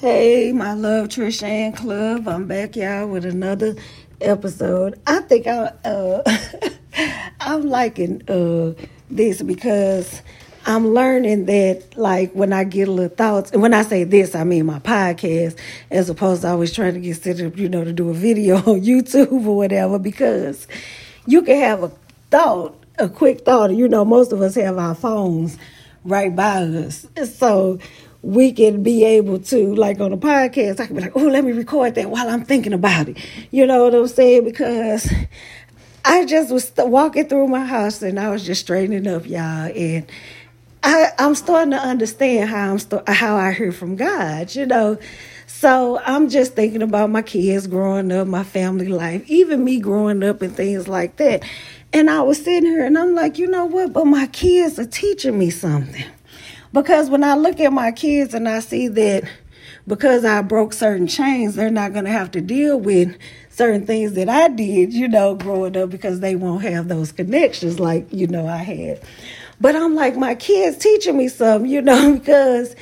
Hey, my love Trish Ann Club. I'm back, y'all, with another episode. I think I, uh, I'm liking uh, this because I'm learning that, like, when I get a little thoughts, and when I say this, I mean my podcast, as opposed to always trying to get set up, you know, to do a video on YouTube or whatever, because you can have a thought, a quick thought. You know, most of us have our phones right by us. So, we can be able to, like on a podcast, I can be like, oh, let me record that while I'm thinking about it. You know what I'm saying? Because I just was walking through my house and I was just straightening up, y'all. And I, I'm starting to understand how I'm st- how I hear from God, you know. So I'm just thinking about my kids growing up, my family life, even me growing up and things like that. And I was sitting here and I'm like, you know what? But my kids are teaching me something. Because when I look at my kids and I see that because I broke certain chains, they're not going to have to deal with certain things that I did, you know, growing up because they won't have those connections like, you know, I had. But I'm like, my kids teaching me something, you know, because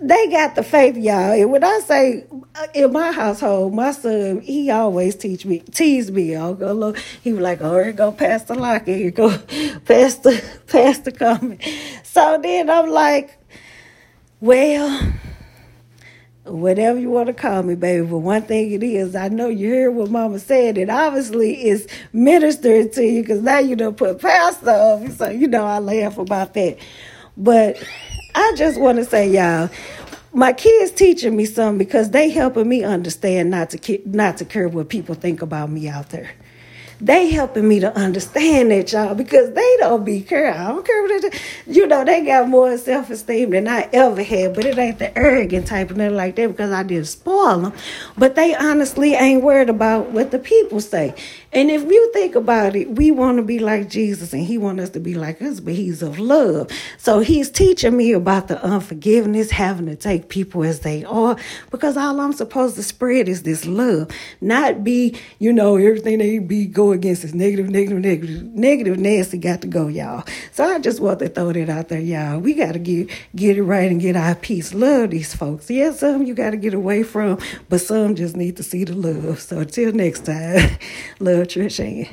they got the faith, y'all. And when I say uh, in my household, my son, he always teach me, tease me. I'll go look. He was like, oh, here go Pastor Lockett. Here go Pastor, Pastor coming. So then I'm like, well, whatever you want to call me, baby. But one thing it is, I know you hear what Mama said. It obviously is ministering to you because now you don't put pastor on me. So, you know, I laugh about that. But I just want to say, y'all, my kids teaching me something because they helping me understand not to not to care what people think about me out there they helping me to understand that y'all because they don't be care. I don't care what they You know, they got more self esteem than I ever had, but it ain't the arrogant type of nothing like that because I didn't spoil them. But they honestly ain't worried about what the people say. And if you think about it, we want to be like Jesus and he want us to be like us, but he's of love. So he's teaching me about the unforgiveness, having to take people as they are, because all I'm supposed to spread is this love, not be, you know, everything they be going against this negative, negative, negative, negative, nasty got to go, y'all. So I just want to throw that out there, y'all. We got to get get it right and get our peace. Love these folks. Yeah, some you got to get away from, but some just need to see the love. So until next time, love Trish Ann.